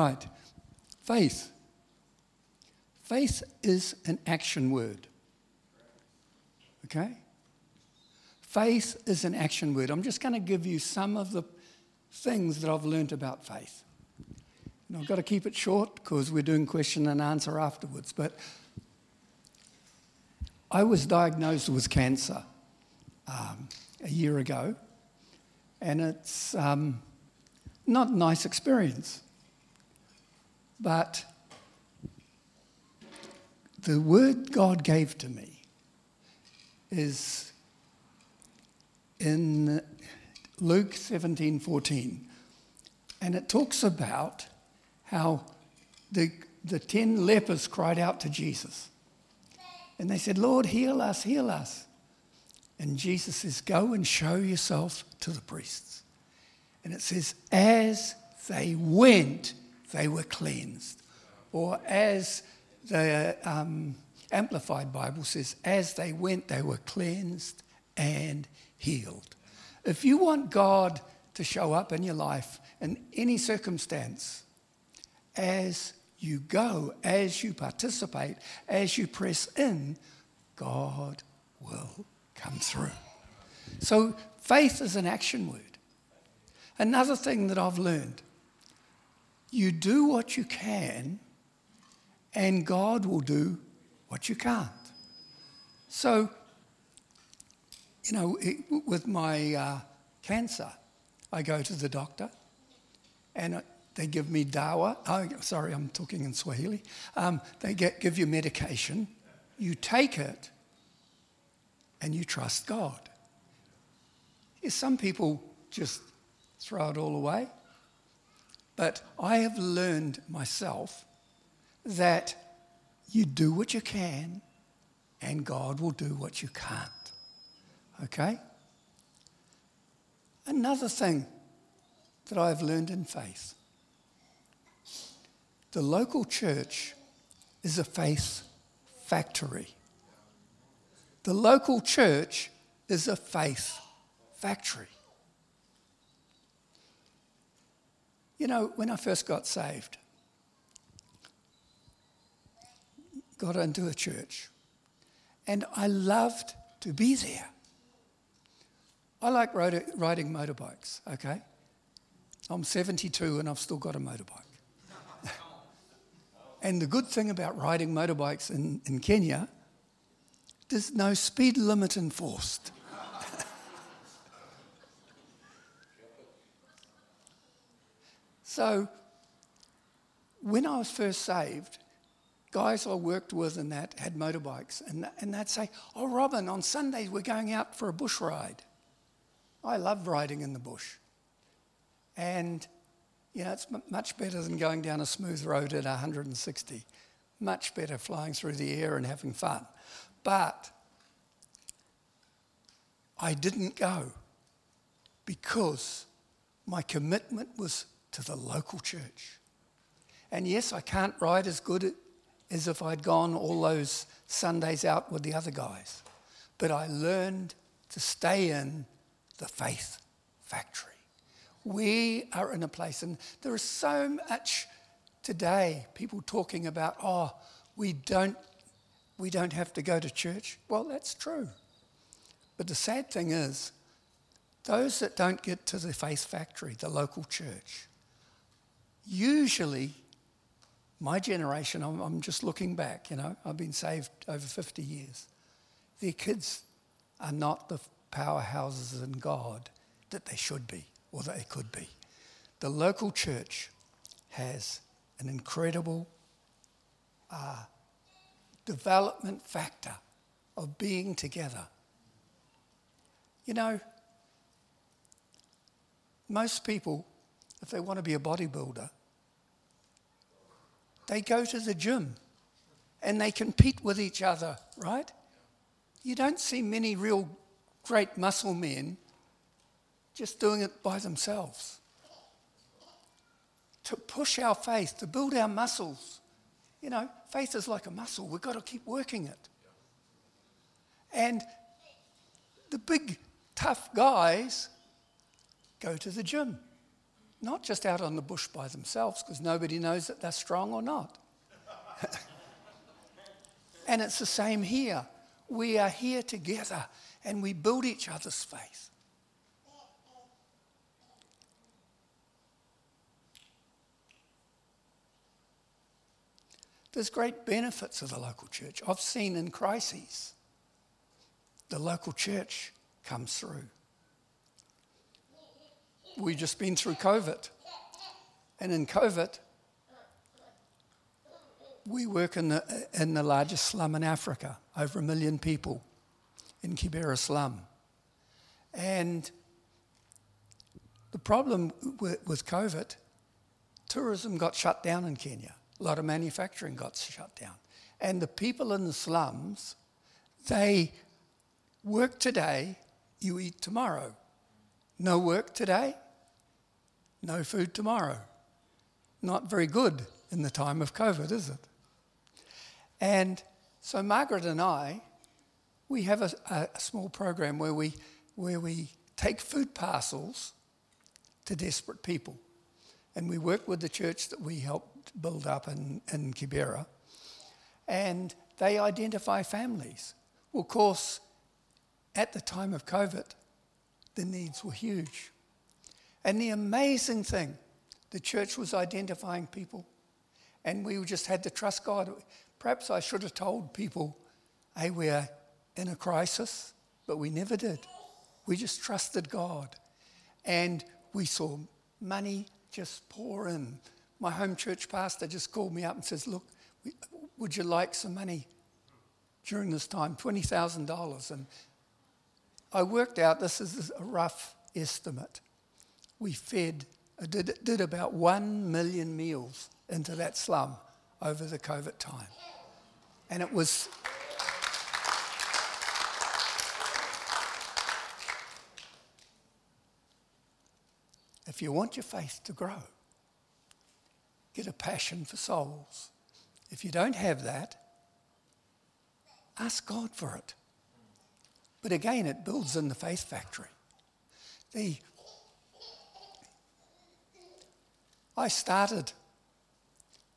Right. Faith. Faith is an action word. Okay? Faith is an action word. I'm just going to give you some of the things that I've learned about faith. And I've got to keep it short because we're doing question and answer afterwards. But I was diagnosed with cancer um, a year ago, and it's um, not a nice experience. But the word God gave to me is in Luke 17 14. And it talks about how the, the 10 lepers cried out to Jesus. And they said, Lord, heal us, heal us. And Jesus says, Go and show yourself to the priests. And it says, As they went, they were cleansed. Or as the um, Amplified Bible says, As they went, they were cleansed and healed. If you want God to show up in your life in any circumstance, as you go, as you participate, as you press in, God will come through. So faith is an action word. Another thing that I've learned you do what you can, and God will do what you can't. So you know, it, with my uh, cancer, I go to the doctor and uh, they give me dawa. Oh, sorry, I'm talking in Swahili. Um, they get, give you medication. You take it and you trust God. Some people just throw it all away. But I have learned myself that you do what you can and God will do what you can't. Okay? Another thing that I've learned in faith the local church is a faith factory. The local church is a faith factory. You know, when I first got saved, got into a church, and I loved to be there. I like riding motorbikes, okay? I'm 72 and I've still got a motorbike. and the good thing about riding motorbikes in, in Kenya, there's no speed limit enforced. So, when I was first saved, guys I worked with and that had motorbikes, and, and they'd say, Oh, Robin, on Sundays we're going out for a bush ride. I love riding in the bush. And, you know, it's m- much better than going down a smooth road at 160. Much better flying through the air and having fun. But I didn't go because my commitment was to the local church. And yes, I can't ride as good as if I'd gone all those Sundays out with the other guys. But I learned to stay in the faith factory. We are in a place, and there is so much today people talking about, oh, we don't, we don't have to go to church. Well, that's true. But the sad thing is, those that don't get to the faith factory, the local church, usually, my generation, I'm, I'm just looking back, you know, I've been saved over 50 years. Their kids are not the powerhouses in God that they should be or that they could be. The local church has an incredible uh, development factor of being together. You know, most people, if they want to be a bodybuilder, they go to the gym and they compete with each other, right? You don't see many real great muscle men just doing it by themselves. To push our faith, to build our muscles. You know, faith is like a muscle, we've got to keep working it. And the big, tough guys go to the gym. Not just out on the bush by themselves, because nobody knows that they're strong or not. and it's the same here. We are here together and we build each other's faith. There's great benefits of the local church. I've seen in crises, the local church comes through. We've just been through COVID. And in COVID, we work in the, in the largest slum in Africa, over a million people in Kibera slum. And the problem with, with COVID, tourism got shut down in Kenya. A lot of manufacturing got shut down. And the people in the slums, they work today, you eat tomorrow. No work today, no food tomorrow. Not very good in the time of COVID, is it? And so Margaret and I, we have a, a small program where we, where we take food parcels to desperate people. And we work with the church that we helped build up in, in Kibera. And they identify families. Well, of course, at the time of COVID, the needs were huge. And the amazing thing, the church was identifying people, and we just had to trust God. Perhaps I should have told people, hey, we're in a crisis, but we never did. We just trusted God. And we saw money just pour in. My home church pastor just called me up and says, Look, would you like some money during this time? $20,000. And I worked out this is a rough estimate. We fed, uh, did, did about 1 million meals into that slum over the COVID time. And it was. If you want your faith to grow, get a passion for souls. If you don't have that, ask God for it. But again, it builds in the faith factory. The, I started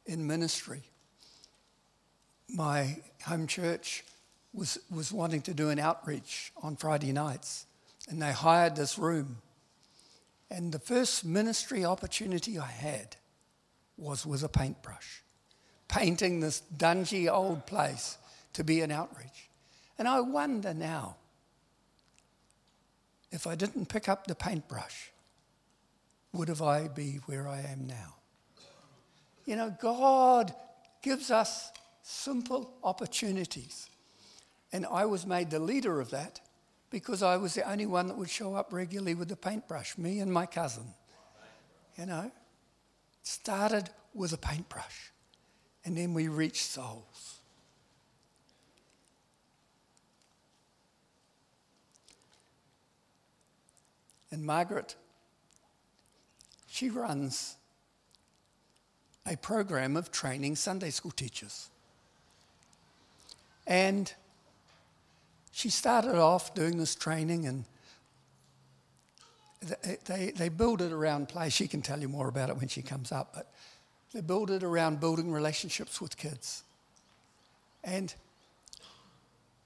in ministry. My home church was, was wanting to do an outreach on Friday nights, and they hired this room. And the first ministry opportunity I had was with a paintbrush, painting this dungy old place to be an outreach. And I wonder now if I didn't pick up the paintbrush, would have I be where I am now? You know, God gives us simple opportunities. And I was made the leader of that because I was the only one that would show up regularly with the paintbrush, me and my cousin. You know, started with a paintbrush, and then we reached souls. And Margaret, she runs a program of training Sunday school teachers. And she started off doing this training and eh, they, they build it around play. She can tell you more about it when she comes up, but they build it around building relationships with kids. And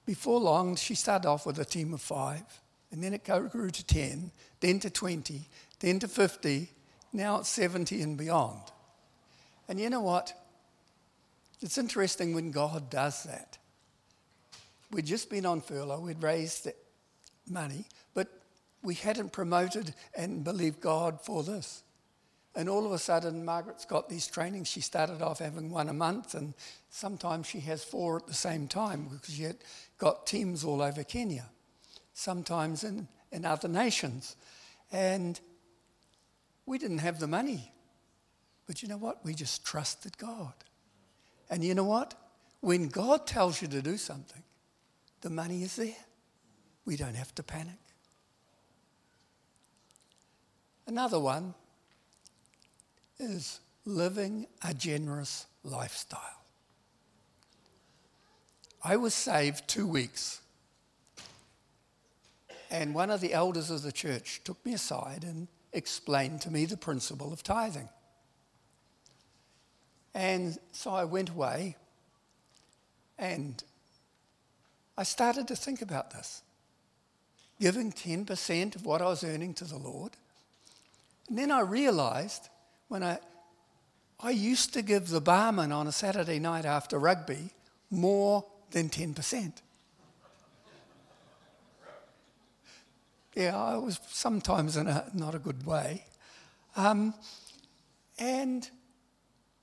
before long, she started off with a team of five, and then it grew to 10, then to 20, then to 50, now it's 70 and beyond. And you know what? It's interesting when God does that. We'd just been on furlough, we'd raised the money, but we hadn't promoted and believed God for this. And all of a sudden, Margaret's got these trainings. She started off having one a month, and sometimes she has four at the same time because she had got teams all over Kenya, sometimes in, in other nations. And we didn't have the money. But you know what? We just trusted God. And you know what? When God tells you to do something, the money is there. We don't have to panic. Another one is living a generous lifestyle. I was saved two weeks and one of the elders of the church took me aside and explained to me the principle of tithing. And so I went away and I started to think about this giving 10% of what I was earning to the Lord. And then I realized when I, I used to give the barman on a Saturday night after rugby more than 10%. Yeah, I was sometimes in a not a good way. Um, and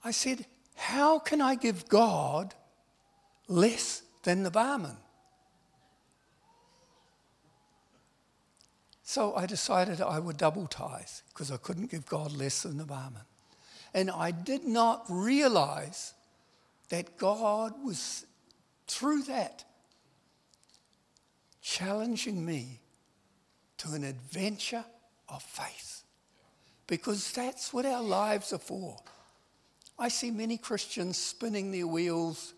I said, How can I give God less than the barman? So I decided I would double tithe because I couldn't give God less than the barman. And I did not realize that God was, through that, challenging me to an adventure of faith. Because that's what our lives are for. I see many Christians spinning their wheels,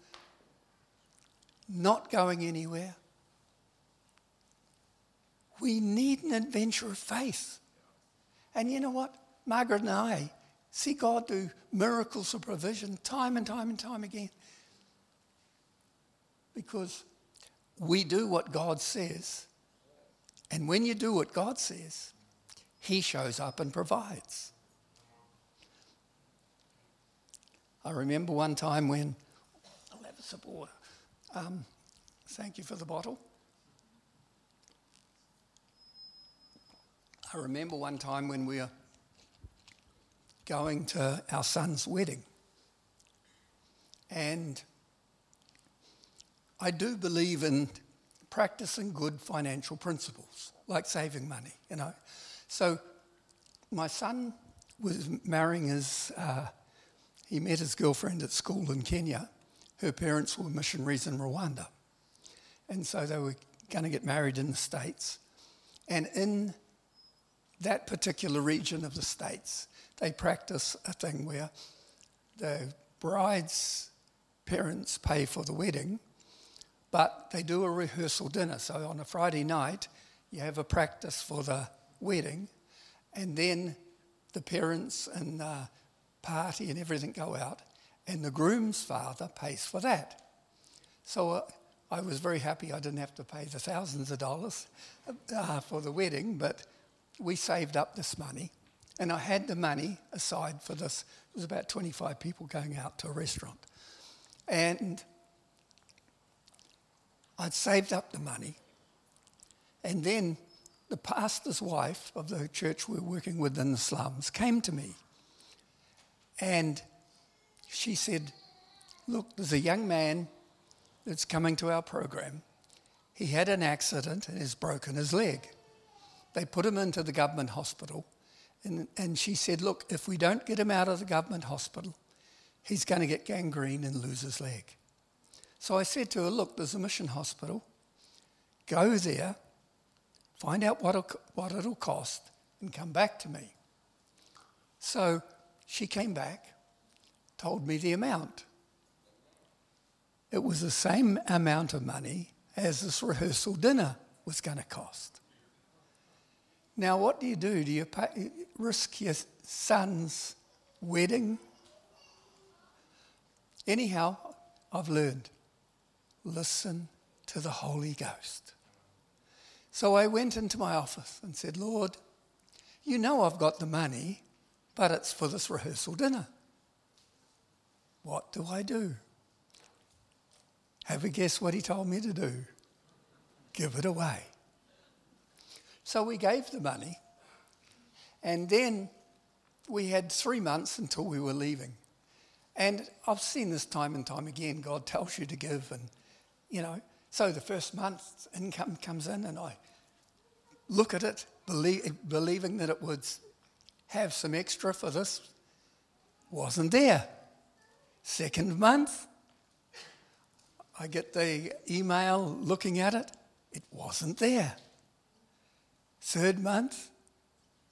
not going anywhere. We need an adventure of faith. And you know what? Margaret and I see God do miracles of provision time and time and time again. Because we do what God says. And when you do what God says, He shows up and provides. I remember one time when, I'll have a sip of water. Um, thank you for the bottle. I remember one time when we were going to our son's wedding. And I do believe in practicing good financial principles, like saving money, you know. So my son was marrying his uh, he met his girlfriend at school in Kenya. Her parents were missionaries in Rwanda. And so they were going to get married in the States. And in that particular region of the States, they practice a thing where the bride's parents pay for the wedding, but they do a rehearsal dinner. So on a Friday night, you have a practice for the wedding, and then the parents and uh, party and everything go out, and the groom's father pays for that. So uh, I was very happy I didn't have to pay the thousands of dollars uh, for the wedding, but we saved up this money, and I had the money aside for this. It was about 25 people going out to a restaurant. And I'd saved up the money, and then the pastor's wife of the church we were working with in the slums came to me and she said, Look, there's a young man that's coming to our program. He had an accident and has broken his leg. They put him into the government hospital. And, and she said, Look, if we don't get him out of the government hospital, he's going to get gangrene and lose his leg. So I said to her, Look, there's a mission hospital. Go there, find out what it'll, what it'll cost, and come back to me. So she came back, told me the amount. It was the same amount of money as this rehearsal dinner was going to cost. Now, what do you do? Do you pay, risk your son's wedding? Anyhow, I've learned listen to the Holy Ghost. So I went into my office and said, Lord, you know I've got the money but it's for this rehearsal dinner. What do I do? Have a guess what he told me to do? Give it away. So we gave the money, and then we had three months until we were leaving. And I've seen this time and time again. God tells you to give, and you know. So the first month's income comes in, and I look at it, believe, believing that it would have some extra for this. Wasn't there. Second month, I get the email looking at it. It wasn't there. Third month,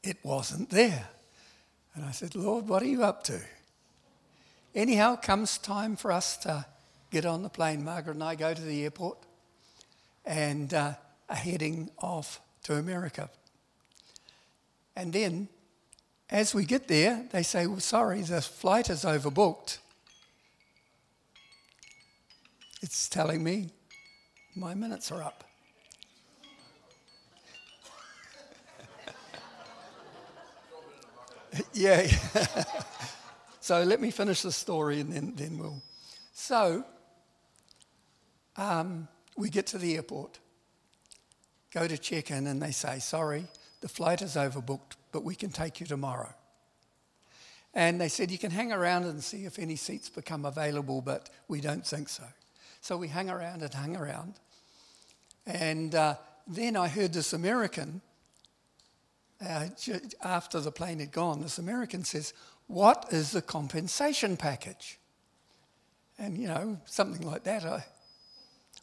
it wasn't there. And I said, Lord, what are you up to? Anyhow, comes time for us to get on the plane. Margaret and I go to the airport and uh, are heading off to America. And then As we get there, they say, Well, sorry, the flight is overbooked. It's telling me my minutes are up. yeah. so let me finish the story and then, then we'll. So um, we get to the airport, go to check in, and they say, Sorry, the flight is overbooked, but we can take you tomorrow. And they said, You can hang around and see if any seats become available, but we don't think so. So we hung around and hung around. And uh, then I heard this American, uh, after the plane had gone, this American says, What is the compensation package? And, you know, something like that. I,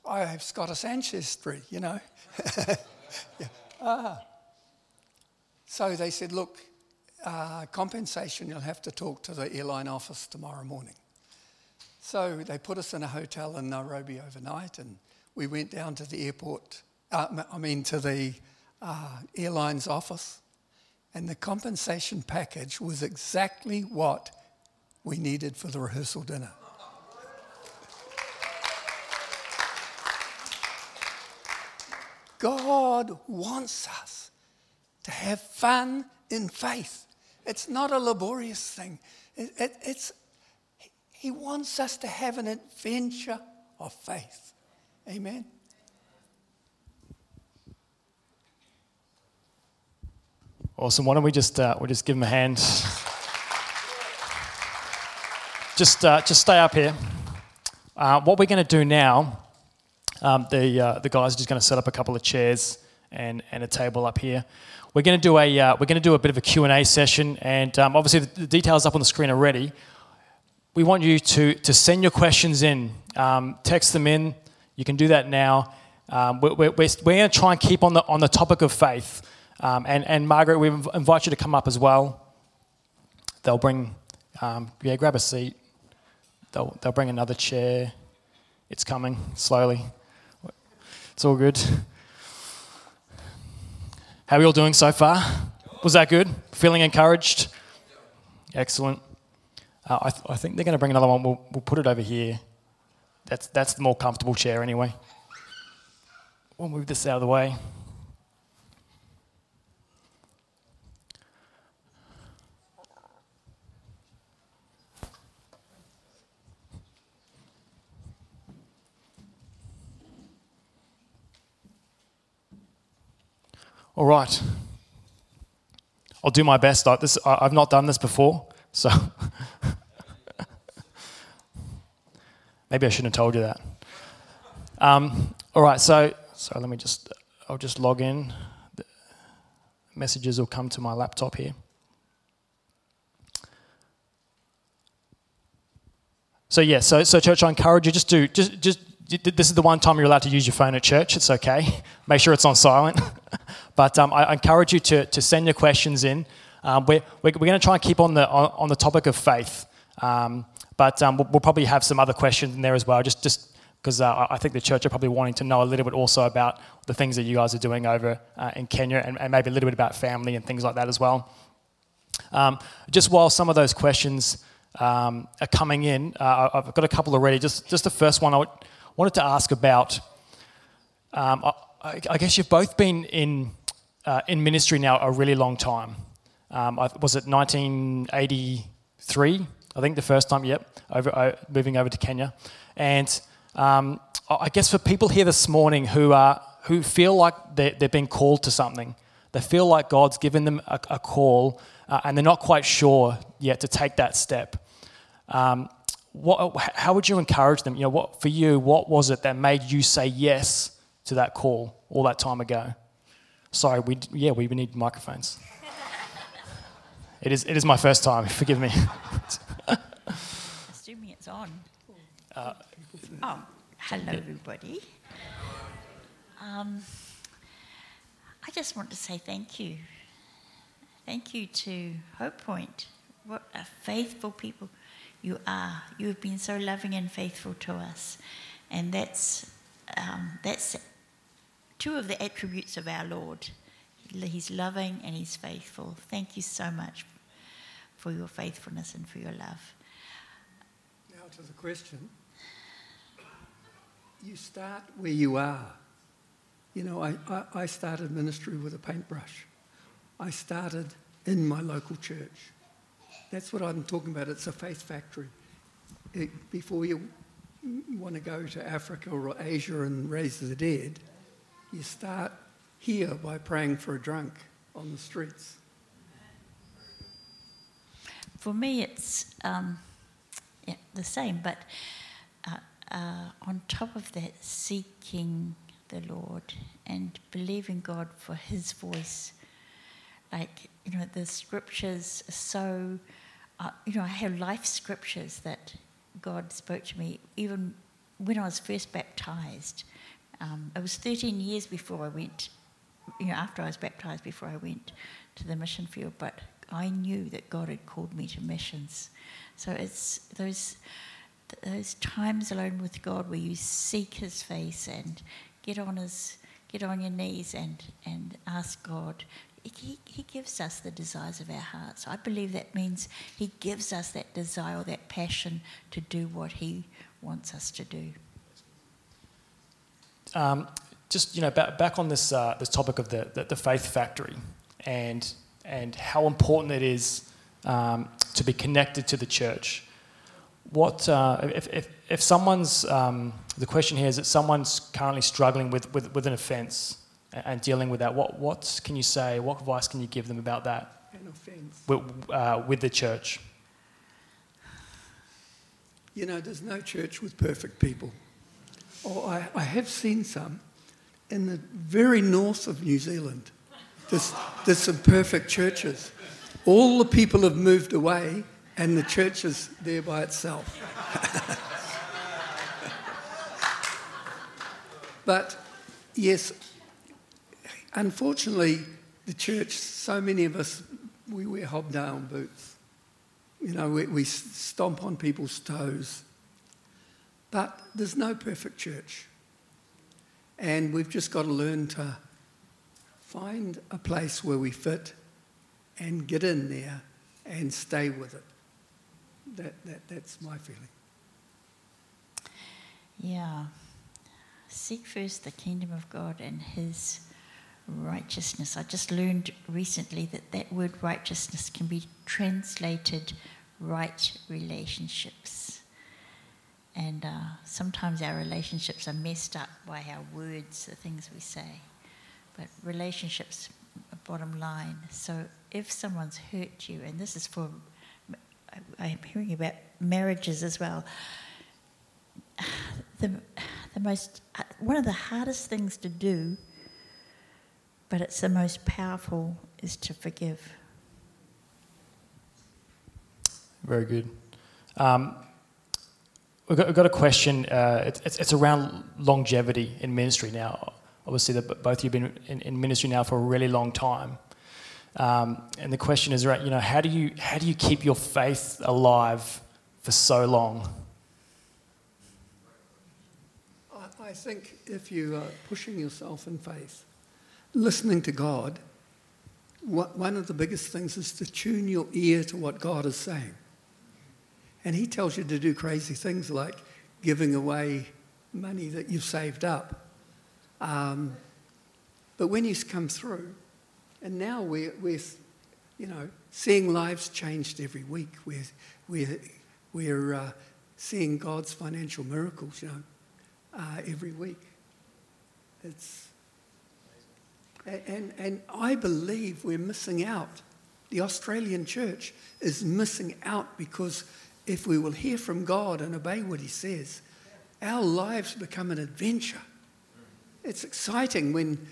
I have Scottish ancestry, you know. yeah. ah. So they said, Look, uh, compensation, you'll have to talk to the airline office tomorrow morning. So they put us in a hotel in Nairobi overnight, and we went down to the airport, uh, I mean, to the uh, airline's office, and the compensation package was exactly what we needed for the rehearsal dinner. God wants us to have fun in faith. It's not a laborious thing. It, it, it's, he wants us to have an adventure of faith. Amen. Awesome. Why don't we just uh, we'll just give him a hand? just uh, just stay up here. Uh, what we're going to do now, um, the uh, the guys are just going to set up a couple of chairs and and a table up here. We're going to do a uh, we're going to do a bit of a Q and A session, and um, obviously the, the, details up on the screen already. We want you to to send your questions in, um, text them in. You can do that now. Um, we're, we're, we're going to try and keep on the on the topic of faith. Um, and and Margaret, we invite you to come up as well. They'll bring um, yeah, grab a seat. They'll they'll bring another chair. It's coming slowly. It's all good. How are we all doing so far? Was that good? Feeling encouraged? Excellent. Uh, I, th- I, think they're going to bring another one. We'll, we'll put it over here. That's, that's the more comfortable chair, anyway. We'll move this out of the way. All right. I'll do my best. This, I've not done this before, so maybe I shouldn't have told you that. Um, all right, so so let me just I'll just log in. The messages will come to my laptop here. So yeah, so so church, I encourage you just do just just this is the one time you're allowed to use your phone at church. It's okay. Make sure it's on silent. but um, I encourage you to, to send your questions in. Um, we're, we're, going to try and keep on the, on, on the topic of faith. Um, but um, we'll, we'll, probably have some other questions in there as well, just just because uh, I think the church are probably wanting to know a little bit also about the things that you guys are doing over uh, in Kenya and, and, maybe a little bit about family and things like that as well. Um, just while some of those questions um, are coming in, uh, I've got a couple already. Just, just the first one, I wanted to ask about. Um, I, I, guess you've both been in uh, in ministry now a really long time. Um, was it 1983? I think the first time. Yep, over, uh, moving over to Kenya, and um, I guess for people here this morning who are who feel like they're, they're being called to something, they feel like God's given them a, a call, uh, and they're not quite sure yet to take that step. Um, what, how would you encourage them? You know, what for you? What was it that made you say yes to that call all that time ago? Sorry, we yeah we need microphones. it is it is my first time. Forgive me. Assuming it's on. Uh, oh, hello everybody. Um, I just want to say thank you. Thank you to Hope Point. What a faithful people you are. You have been so loving and faithful to us. And that's, um, that's two of the attributes of our Lord. He's loving and He's faithful. Thank you so much for your faithfulness and for your love. Now to the question. You start where you are. You know, I, I, I started ministry with a paintbrush. I started in my local church. That's what I'm talking about. It's a faith factory. It, before you want to go to Africa or Asia and raise the dead, you start here by praying for a drunk on the streets. For me, it's um, yeah, the same, but uh, uh, on top of that, seeking the Lord and believing God for His voice. Like, you know, the scriptures are so, uh, you know, I have life scriptures that God spoke to me even when I was first baptized. Um, it was 13 years before I went, you know, after I was baptized, before I went to the mission field, but I knew that God had called me to missions. So it's those those times alone with God where you seek His face and get on His get on your knees and and ask God. He, he gives us the desires of our hearts. I believe that means He gives us that desire, that passion to do what He wants us to do. Um, just you know, back, back on this uh, this topic of the, the, the faith factory, and and how important it is um, to be connected to the church. What uh, if, if, if someone's um, the question here is that someone's currently struggling with, with, with an offence and dealing with that? What what can you say? What advice can you give them about that? An offence. With, uh, with the church. You know, there's no church with perfect people. Oh, I, I have seen some in the very north of New Zealand. There's, there's some perfect churches. All the people have moved away, and the church is there by itself. but yes, unfortunately, the church, so many of us, we wear hobnail boots. You know, we, we stomp on people's toes. But there's no perfect church. And we've just got to learn to find a place where we fit and get in there and stay with it. That, that, that's my feeling. Yeah. Seek first the kingdom of God and his righteousness. I just learned recently that that word righteousness can be translated right relationships. And uh, sometimes our relationships are messed up by our words, the things we say. But relationships, bottom line. So if someone's hurt you, and this is for, I'm hearing about marriages as well. The, the most, one of the hardest things to do, but it's the most powerful, is to forgive. Very good. Um, we've, got, we've got, a question. Uh, it's, it's, around longevity in ministry now. Obviously, that both of you have been in, in, ministry now for a really long time. Um, and the question is, right, you know, how do you how do you keep your faith alive for so long? I think if you are pushing yourself in faith, listening to God, one of the biggest things is to tune your ear to what God is saying. And He tells you to do crazy things like giving away money that you've saved up. Um, but when He's come through, and now we're, we're, you know, seeing lives changed every week. We're, we're, we're uh, seeing God's financial miracles, you know, uh, every week. It's, and, and I believe we're missing out. The Australian church is missing out because if we will hear from God and obey what He says, our lives become an adventure. It's exciting when,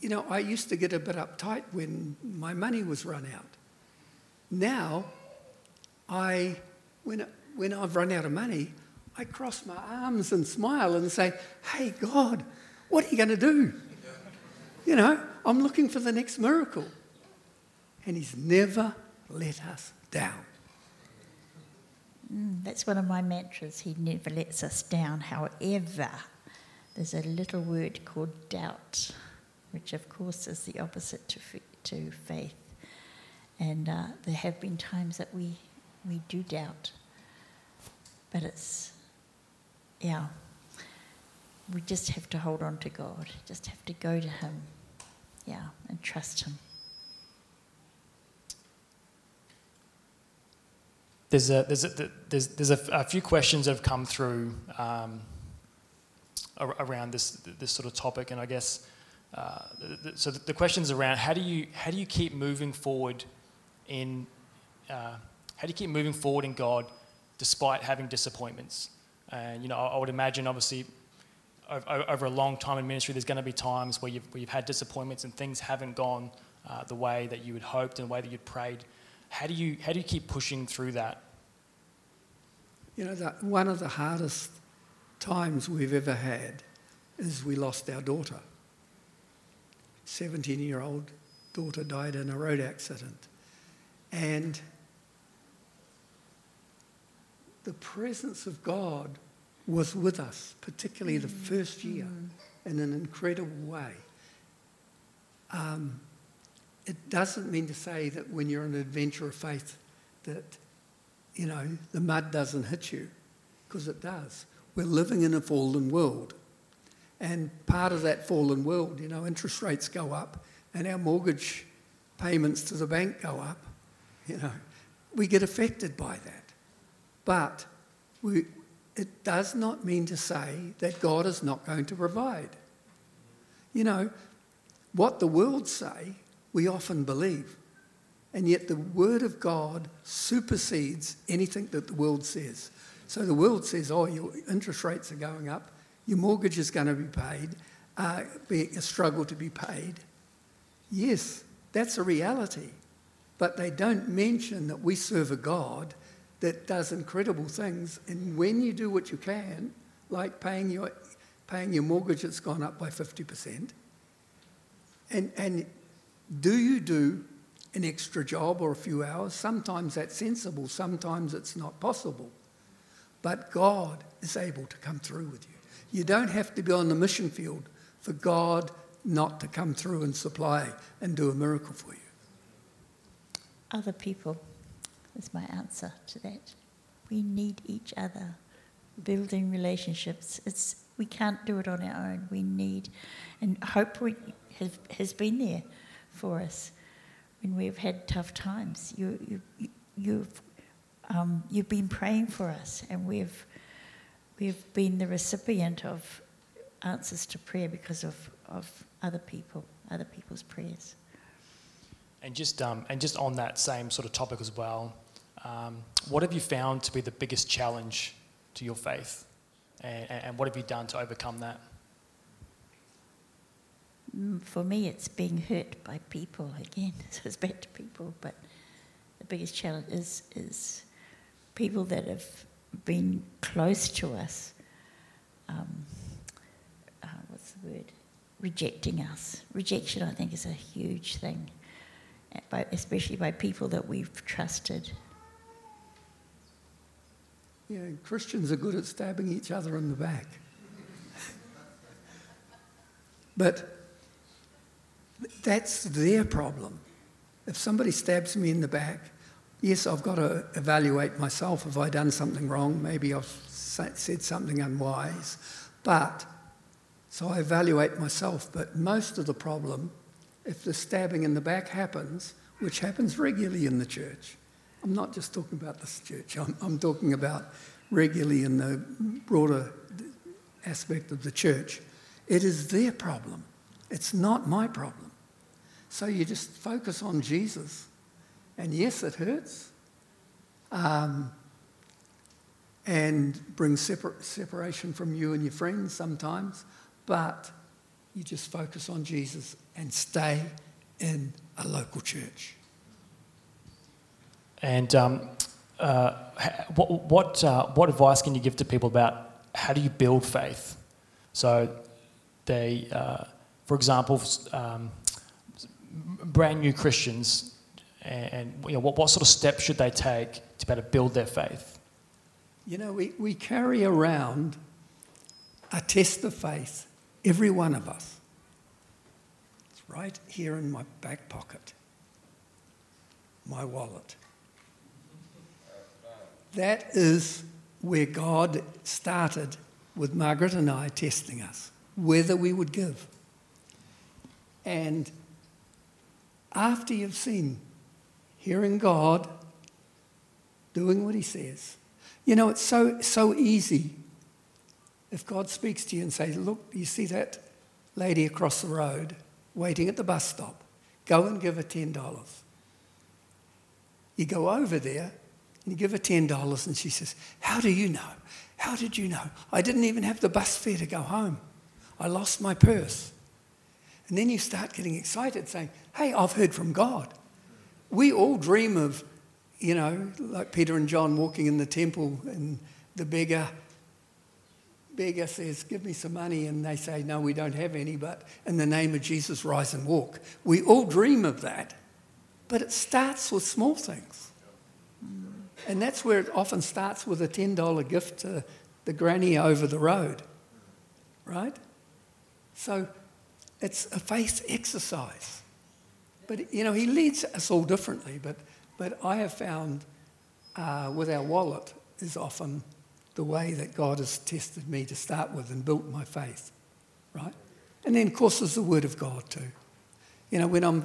you know, I used to get a bit uptight when my money was run out. Now, I, when, when I've run out of money, I cross my arms and smile and say, Hey, God, what are you going to do? You know, I'm looking for the next miracle. And He's never let us down. Mm, that's one of my mantras. He never lets us down. However, there's a little word called doubt, which of course is the opposite to, to faith. And uh, there have been times that we, we do doubt. But it's, yeah, we just have to hold on to God, just have to go to Him, yeah, and trust Him. There's a, there's a, there's, there's a, a few questions that have come through um, around this, this sort of topic, and I guess uh, so the, the questions around how do you how do you keep moving forward in uh, how do you keep moving forward in God despite having disappointments? And you know, I, I would imagine obviously over, over, a long time in ministry, there's going to be times where you've, where you've had disappointments and things haven't gone uh, the way that you had hoped and the way that you'd prayed. How do you how do you keep pushing through that? You know, the, one of the hardest times we've ever had is we lost our daughter. 17 year old daughter died in a road accident. And the presence of God was with us, particularly the first year, in an incredible way. Um, it doesn't mean to say that when you're on an adventure of faith that, you know, the mud doesn't hit you, because it does. We're living in a fallen world. And part of that fallen world, you know, interest rates go up and our mortgage payments to the bank go up. You know, we get affected by that. But we, it does not mean to say that God is not going to provide. You know, what the world say, we often believe. And yet the word of God supersedes anything that the world says. So the world says, oh, your interest rates are going up, your mortgage is going to be paid, uh, be a struggle to be paid. Yes, that's a reality. But they don't mention that we serve a God that does incredible things. And when you do what you can, like paying your, paying your mortgage that's gone up by 50%, and, and do you do an extra job or a few hours? Sometimes that's sensible, sometimes it's not possible. But God is able to come through with you. You don't have to be on the mission field for God not to come through and supply and do a miracle for you. Other people is my answer to that. We need each other. Building relationships. It's we can't do it on our own. We need, and hope we have, has been there for us when we've had tough times. You, you, you've um, you've been praying for us, and we've we've been the recipient of answers to prayer because of, of other people, other people's prayers. And just um, and just on that same sort of topic as well, um, what have you found to be the biggest challenge to your faith, and, and what have you done to overcome that? Mm, for me, it's being hurt by people again. So it's back to people, but the biggest challenge is is people that have been close to us, um, uh, what's the word? Rejecting us. Rejection, I think, is a huge thing, uh, by, especially by people that we've trusted. Yeah, Christians are good at stabbing each other in the back. but that's their problem. If somebody stabs me in the back, yes, I've got to evaluate myself. Have I done something wrong? Maybe I've said something unwise. But, so I evaluate myself. But most of the problem, if the stabbing in the back happens, which happens regularly in the church, I'm not just talking about this church, I'm, I'm talking about regularly in the broader aspect of the church. It is their problem. It's not my problem. So you just focus on Jesus and yes, it hurts. Um, and brings separ- separation from you and your friends sometimes, but you just focus on Jesus and stay in a local church. And um, uh, what, what, uh, what advice can you give to people about how do you build faith? So, they, uh, for example, um, brand new Christians and, and you know, what, what sort of steps should they take to be able to build their faith? You know, we, we carry around a test of faith, every one of us. It's right here in my back pocket. my wallet. That is where God started with Margaret and I testing us, whether we would give. And after you've seen hearing God, doing what He says, you know, it's so, so easy if God speaks to you and says, Look, you see that lady across the road waiting at the bus stop? Go and give her $10. You go over there and you give her $10, and she says, How do you know? How did you know? I didn't even have the bus fare to go home. I lost my purse. And then you start getting excited, saying, Hey, I've heard from God. We all dream of, you know, like Peter and John walking in the temple, and the beggar beggar says, Give me some money, and they say, No, we don't have any, but in the name of Jesus, rise and walk. We all dream of that, but it starts with small things. And that's where it often starts with a $10 gift to the granny over the road, right? So it's a faith exercise. But, you know, he leads us all differently, but, but I have found uh, with our wallet is often the way that God has tested me to start with and built my faith, right? And then, of course, there's the Word of God too. You know, when I'm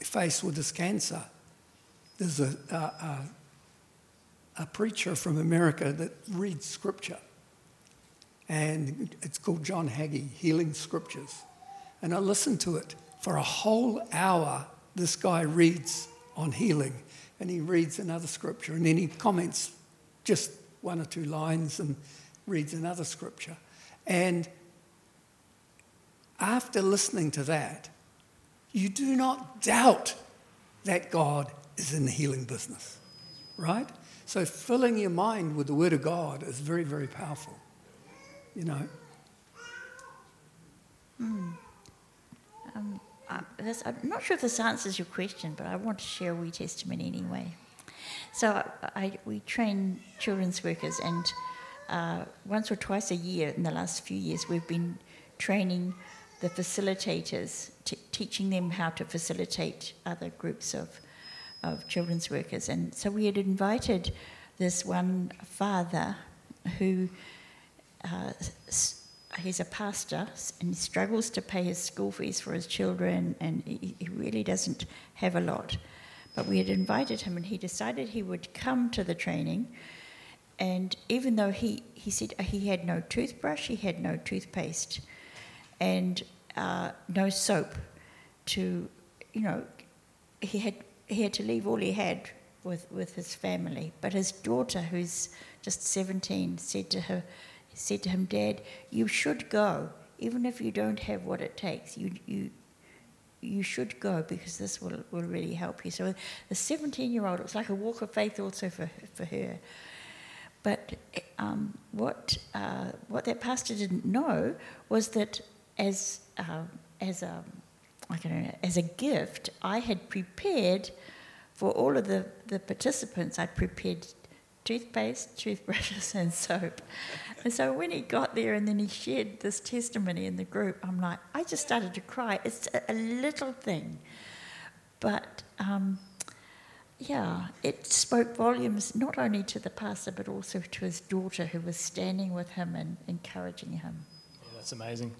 faced with this cancer, there's a, a, a, a preacher from America that reads Scripture, and it's called John Hagee, Healing Scriptures. And I listened to it for a whole hour. This guy reads on healing, and he reads another scripture, and then he comments just one or two lines and reads another scripture. And after listening to that, you do not doubt that God is in the healing business, right? So filling your mind with the Word of God is very, very powerful, you know. Mm. Um, I, am not sure if this answers your question, but I want to share a wee testimony anyway. So I, we train children's workers, and uh, once or twice a year in the last few years, we've been training the facilitators, t- teaching them how to facilitate other groups of, of children's workers. And so we had invited this one father who uh, he's a pastor and he struggles to pay his school fees for his children, and he, really doesn't have a lot. But we had invited him, and he decided he would come to the training. And even though he, he said he had no toothbrush, he had no toothpaste, and uh, no soap to, you know, he had, he had to leave all he had with, with his family. But his daughter, who's just 17, said to her, said to him, Dad, you should go, even if you don't have what it takes. You, you, you should go because this will, will really help you. So the 17 year old, it was like a walk of faith also for, for her. But um, what, uh, what that pastor didn't know was that as, uh, as, a, I as a gift, I had prepared for all of the, the participants, I'd prepared toothpaste, toothbrushes, and soap. And so when he got there and then he shared this testimony in the group, I'm like, I just started to cry. It's a, little thing. But um, yeah, it spoke volumes not only to the pastor but also to his daughter who was standing with him and encouraging him. Yeah, that's amazing.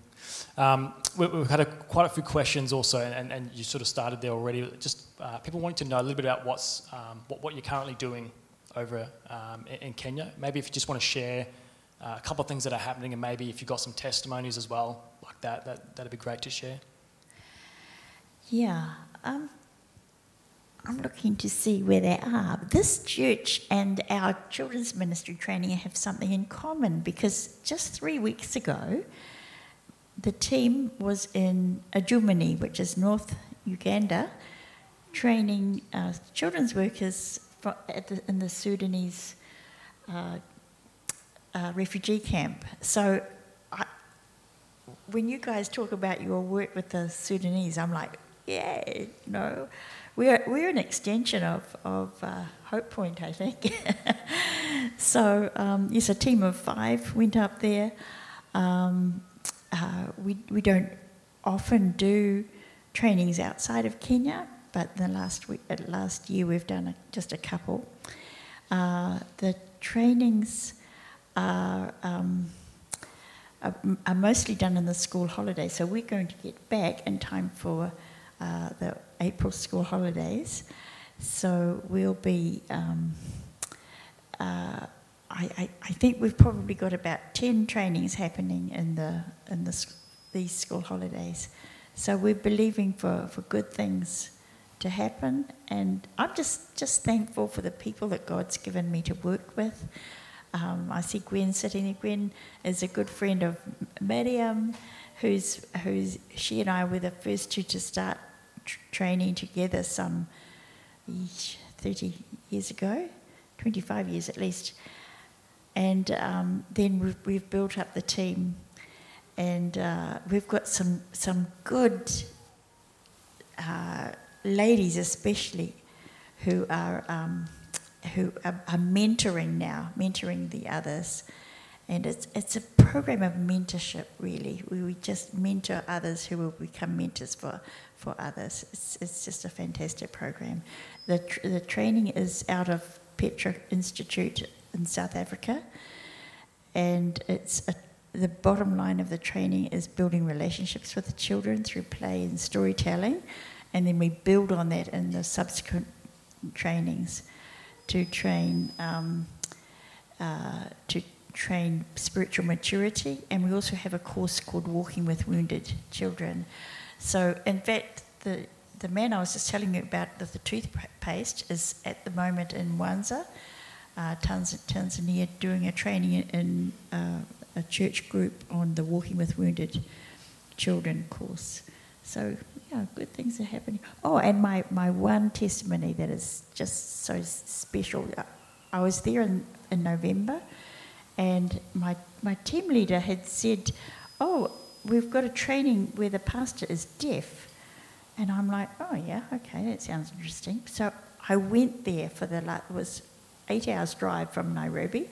Um, we, have had a, quite a few questions also, and, and, you sort of started there already. Just uh, people wanting to know a little bit about what's um, what, what, you're currently doing over um, in, in Kenya. Maybe if you just want to share uh, a couple of things that are happening, and maybe if you've got some testimonies as well, like that, that that'd be great to share. Yeah, um, I'm looking to see where they are. This church and our children's ministry training have something in common because just three weeks ago, the team was in Adjumani, which is North Uganda, training uh, children's workers the, in the Sudanese uh, uh, refugee camp. So I, when you guys talk about your work with the Sudanese, I'm like, yeah, you know, we're, we're an extension of, of uh, Hope Point, I think. so, um, yes, a team of five went up there. Um, uh, we, we don't often do trainings outside of Kenya, but the last week, last year we've done a, just a couple. Uh, the trainings are, um, are, are mostly done in the school holiday, so we're going to get back in time for uh, the April school holidays. So we'll be. Um, uh, I, I, I, think we've probably got about 10 trainings happening in, the, in the, these school holidays. So we're believing for, for good things to happen. And I'm just, just thankful for the people that God's given me to work with. Um, I see Gwen sitting there. Gwen is a good friend of Miriam, who's, who's she and I were the first two to start tr- training together some 30 years ago, 25 years at least. And um, then we've, we've, built up the team, and uh, we've got some, some good uh, ladies, especially, who are, um, who are, are mentoring now, mentoring the others. And it's, it's a program of mentorship, really. We, we just mentor others who will become mentors for, for others. It's, it's just a fantastic program. The, tr- the training is out of Petra Institute in South Africa, and it's a, the bottom line of the training is building relationships with the children through play and storytelling, and then we build on that in the subsequent trainings to train um, uh, to train spiritual maturity, and we also have a course called Walking with Wounded Children. So, in fact, the the man I was just telling you about the, the toothpaste is at the moment in Mwanza uh, Tanzania doing a training in uh, a church group on the Walking with Wounded Children course. So, yeah, good things are happening. Oh, and my, my one testimony that is just so special. I was there in, in November, and my, my team leader had said, Oh, we've got a training where the pastor is deaf. And I'm like, Oh, yeah, okay, that sounds interesting. So I went there for the, it was eight hours drive from Nairobi.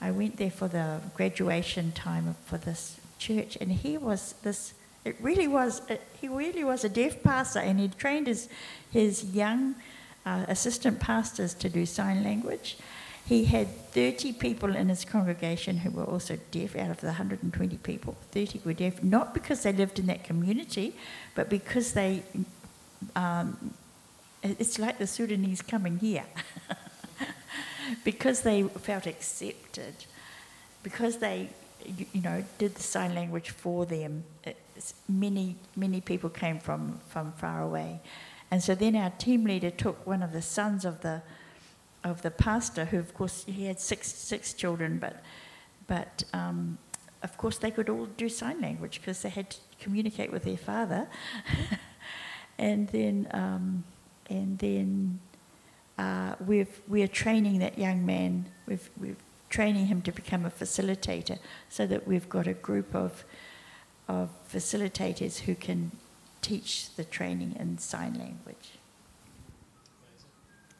I went there for the graduation time for this church, and he was this. It really was. It, he really was a deaf pastor, and he trained his his young uh, assistant pastors to do sign language. He had 30 people in his congregation who were also deaf out of the 120 people. 30 were deaf, not because they lived in that community, but because they. Um, it's like the Sudanese coming here. because they felt accepted, because they, you know, did the sign language for them. many, many people came from, from far away. And so then our team leader took one of the sons of the, of the pastor, who of course he had six, six children, but, but um, of course they could all do sign language because they had to communicate with their father. and then, um, and then uh, we've, we're training that young man, we've, we're training him to become a facilitator so that we've got a group of, of facilitators who can teach the training in sign language.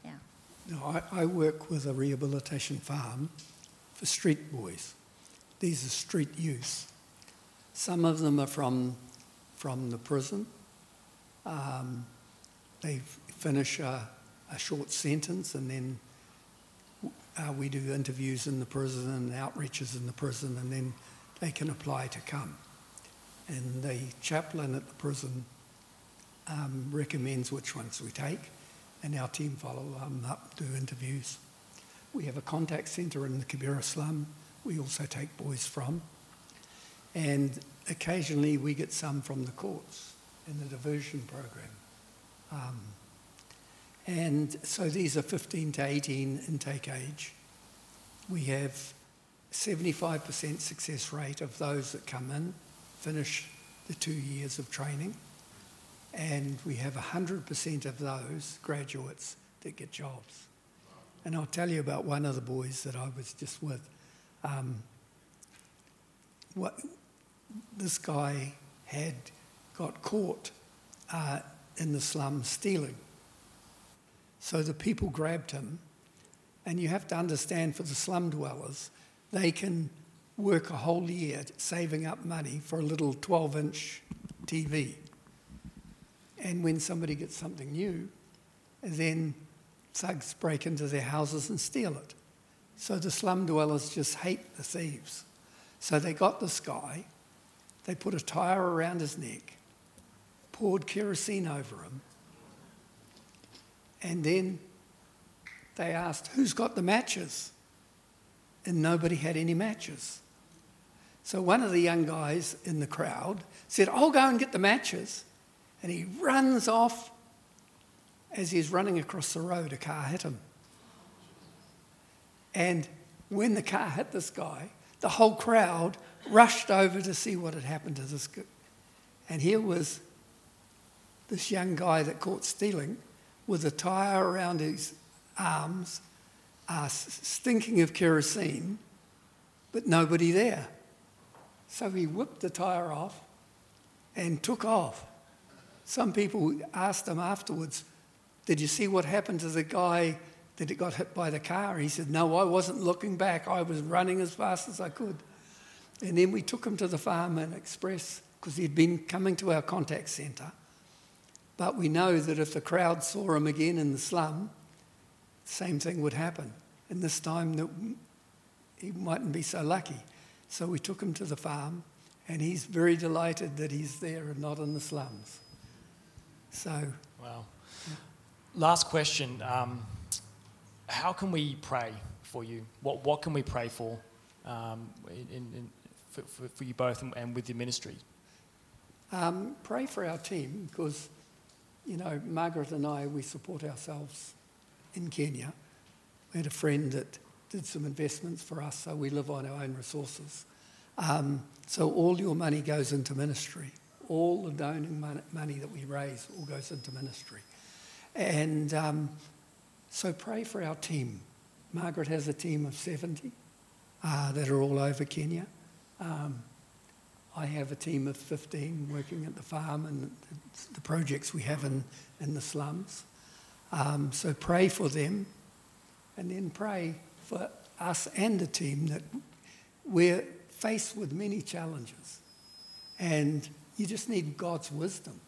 Yeah. No, I, I work with a rehabilitation farm for street boys. These are street youth. Some of them are from, from the prison. Um, they finish a, a short sentence, and then uh, we do interviews in the prison and outreaches in the prison, and then they can apply to come. And the chaplain at the prison um, recommends which ones we take, and our team follow them up, do interviews. We have a contact centre in the Kibera slum, we also take boys from. And occasionally we get some from the courts in the diversion program. Um, and so these are 15 to 18 intake age. We have 75% success rate of those that come in, finish the two years of training. And we have 100% of those graduates that get jobs. And I'll tell you about one of the boys that I was just with. Um, what, this guy had got caught uh, in the slum stealing. So the people grabbed him. And you have to understand for the slum dwellers, they can work a whole year saving up money for a little 12 inch TV. And when somebody gets something new, then thugs break into their houses and steal it. So the slum dwellers just hate the thieves. So they got this guy, they put a tire around his neck, poured kerosene over him, and then they asked, Who's got the matches? And nobody had any matches. So one of the young guys in the crowd said, I'll go and get the matches. And he runs off. As he's running across the road, a car hit him. And when the car hit this guy, the whole crowd rushed over to see what had happened to this guy. And here was this young guy that caught stealing with a tire around his arms, uh, stinking of kerosene, but nobody there. So he whipped the tire off and took off. Some people asked him afterwards, Did you see what happened to the guy that got hit by the car? He said, No, I wasn't looking back. I was running as fast as I could. And then we took him to the Fireman Express because he'd been coming to our contact centre. But we know that if the crowd saw him again in the slum, the same thing would happen. And this time he mightn't be so lucky. So we took him to the farm, and he's very delighted that he's there and not in the slums. So. Wow. Last question. Um, how can we pray for you? What, what can we pray for, um, in, in, for, for, for, you both and, and with your ministry? Um, pray for our team because, you know, Margaret and I, we support ourselves in Kenya. We had a friend that did some investments for us, so we live on our own resources. Um, so all your money goes into ministry. All the donating money that we raise all goes into ministry. And um, so pray for our team. Margaret has a team of 70 uh, that are all over Kenya. Um, I have a team of 15 working at the farm and the projects we have in, in the slums. Um, so pray for them and then pray for us and the team that we're faced with many challenges and you just need God's wisdom.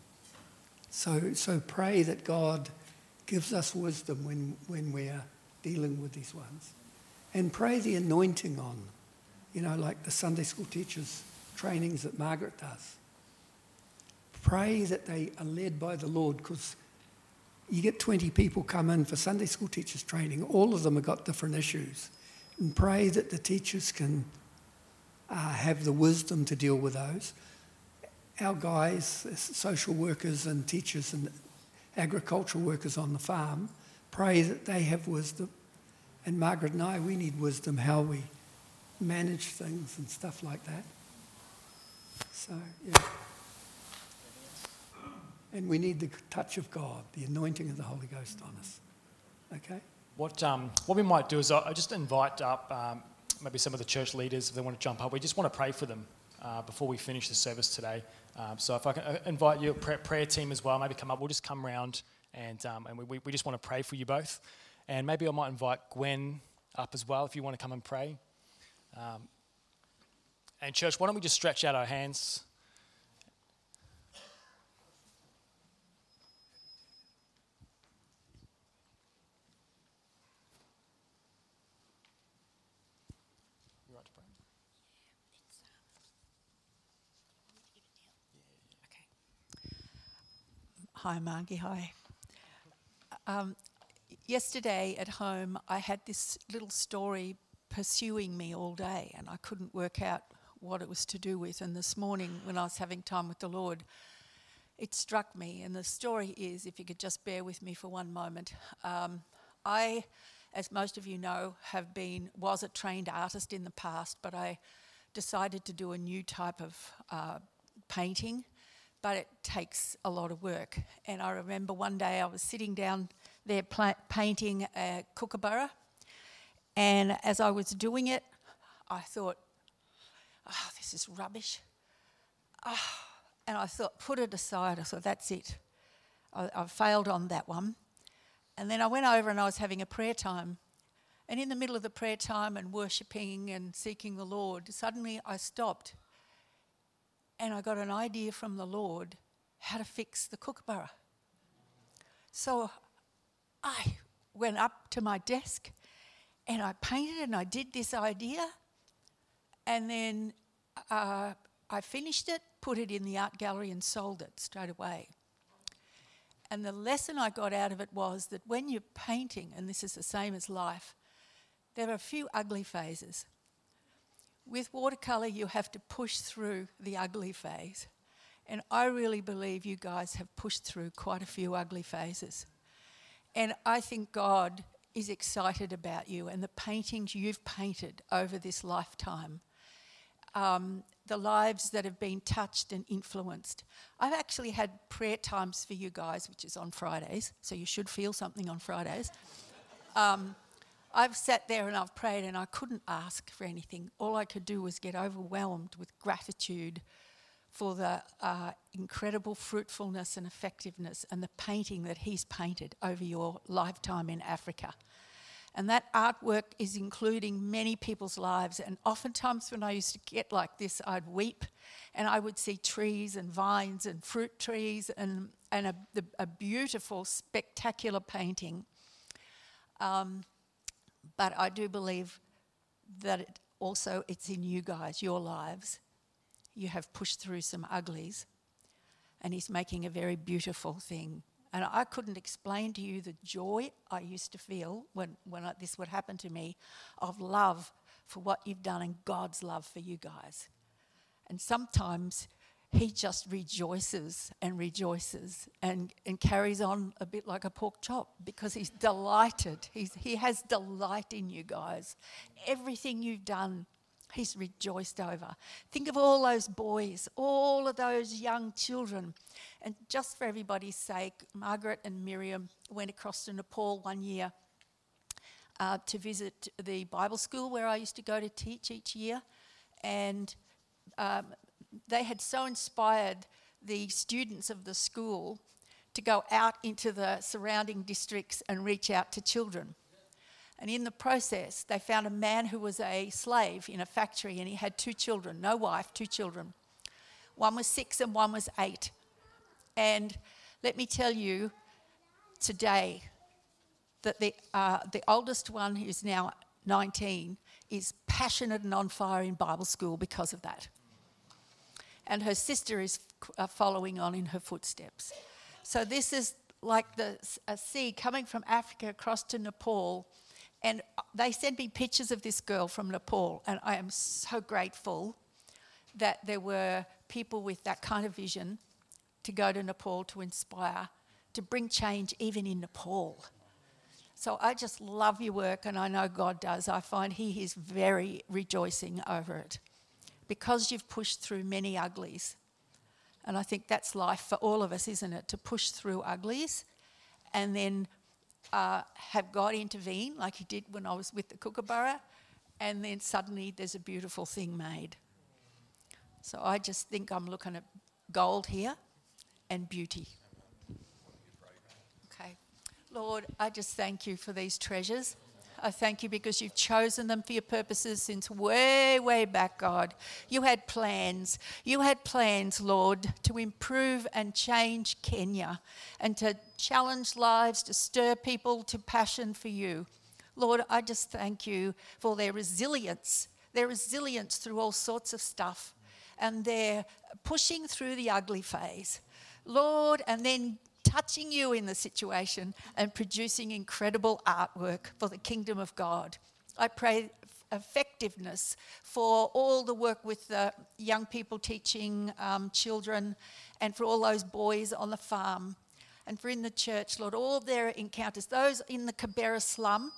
So, so pray that God gives us wisdom when, when we're dealing with these ones. And pray the anointing on, you know, like the Sunday school teachers' trainings that Margaret does. Pray that they are led by the Lord because you get 20 people come in for Sunday school teachers training. All of them have got different issues. And pray that the teachers can uh, have the wisdom to deal with those. Our guys, social workers and teachers and agricultural workers on the farm, pray that they have wisdom. And Margaret and I, we need wisdom how we manage things and stuff like that. So, yeah. And we need the touch of God, the anointing of the Holy Ghost on us. Okay? What, um, what we might do is I just invite up um, maybe some of the church leaders if they want to jump up. We just want to pray for them uh, before we finish the service today. Um, so if I can uh, invite your prayer team as well, maybe come up. We'll just come around and, um, and we, we just want to pray for you both. And maybe I might invite Gwen up as well if you want to come and pray. Um, and church, why don't we just stretch out our hands? Hi, Margie. Hi. Um, yesterday at home, I had this little story pursuing me all day, and I couldn't work out what it was to do with. And this morning, when I was having time with the Lord, it struck me. And the story is if you could just bear with me for one moment. Um, I, as most of you know, have been, was a trained artist in the past, but I decided to do a new type of uh, painting but it takes a lot of work. And I remember one day I was sitting down there painting a kookaburra, and as I was doing it, I thought, oh, this is rubbish. Oh, and I thought, put it aside. I thought, that's it. I, failed on that one. And then I went over and I was having a prayer time. And in the middle of the prayer time and worshipping and seeking the Lord, suddenly I stopped and I got an idea from the Lord how to fix the kookaburra. So I went up to my desk and I painted and I did this idea. And then uh, I finished it, put it in the art gallery, and sold it straight away. And the lesson I got out of it was that when you're painting, and this is the same as life, there are a few ugly phases. With watercolour, you have to push through the ugly phase. And I really believe you guys have pushed through quite a few ugly phases. And I think God is excited about you and the paintings you've painted over this lifetime, um, the lives that have been touched and influenced. I've actually had prayer times for you guys, which is on Fridays, so you should feel something on Fridays. Um, I've sat there and I've prayed and I couldn't ask for anything. All I could do was get overwhelmed with gratitude for the uh, incredible fruitfulness and effectiveness and the painting that he's painted over your lifetime in Africa. And that artwork is including many people's lives. And oftentimes, when I used to get like this, I'd weep and I would see trees and vines and fruit trees and, and a, a beautiful, spectacular painting. Um, but I do believe that it also it's in you guys, your lives. You have pushed through some uglies, and He's making a very beautiful thing. And I couldn't explain to you the joy I used to feel when, when I, this would happen to me of love for what you've done and God's love for you guys. And sometimes he just rejoices and rejoices and, and carries on a bit like a pork chop because he's delighted. He's, he has delight in you guys. Everything you've done, he's rejoiced over. Think of all those boys, all of those young children. And just for everybody's sake, Margaret and Miriam went across to Nepal one year uh, to visit the Bible school where I used to go to teach each year. And um, they had so inspired the students of the school to go out into the surrounding districts and reach out to children. And in the process, they found a man who was a slave in a factory and he had two children, no wife, two children. One was six and one was eight. And let me tell you today that the, uh, the oldest one, who's now 19, is passionate and on fire in Bible school because of that and her sister is uh, following on in her footsteps. So this is like the, a sea coming from Africa across to Nepal. And they sent me pictures of this girl from Nepal, and I am so grateful that there were people with that kind of vision to go to Nepal to inspire, to bring change even in Nepal. So I just love your work, and I know God does. I find He is very rejoicing over it because you've pushed through many uglies. And I think that's life for all of us, isn't it? To push through uglies and then uh, have God intervene, like He did when I was with the Kookaburra, and then suddenly there's a beautiful thing made. So I just think I'm looking at gold here and beauty. Okay. Lord, I just thank you for these treasures. I thank you because you've chosen them for your purposes since way, way back, God. You had plans. You had plans, Lord, to improve and change Kenya and to challenge lives, to stir people to passion for you. Lord, I just thank you for their resilience, their resilience through all sorts of stuff, and their pushing through the ugly phase. Lord, and then touching you in the situation and producing incredible artwork for the kingdom of God. I pray effectiveness for all the work with the young people teaching um, children and for all those boys on the farm and for in the church, Lord, all their encounters, those in the Kibera slum,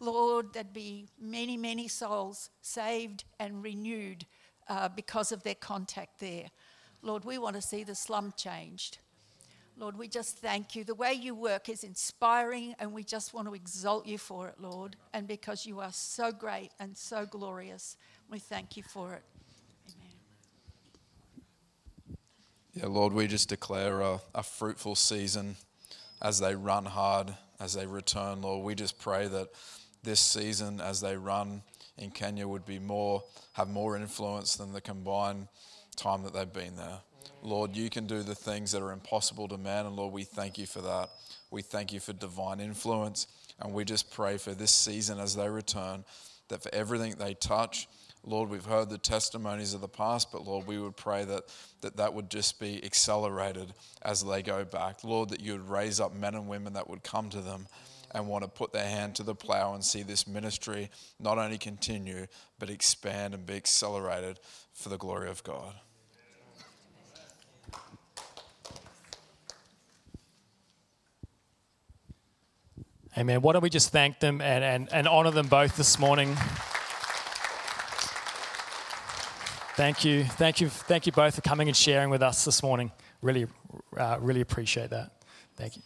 Lord, there'd be many, many souls saved and renewed uh, because of their contact there. Lord, we want to see the slum changed. Lord, we just thank you. The way you work is inspiring, and we just want to exalt you for it, Lord. And because you are so great and so glorious, we thank you for it. Amen. Yeah, Lord, we just declare a, a fruitful season as they run hard, as they return, Lord. We just pray that this season, as they run in Kenya, would be more, have more influence than the combined time that they've been there. Lord, you can do the things that are impossible to man. And Lord, we thank you for that. We thank you for divine influence. And we just pray for this season as they return, that for everything they touch, Lord, we've heard the testimonies of the past, but Lord, we would pray that that, that would just be accelerated as they go back. Lord, that you would raise up men and women that would come to them and want to put their hand to the plow and see this ministry not only continue, but expand and be accelerated for the glory of God. Amen. Why don't we just thank them and, and, and honor them both this morning? Thank you. Thank you. Thank you both for coming and sharing with us this morning. Really, uh, really appreciate that. Thank you.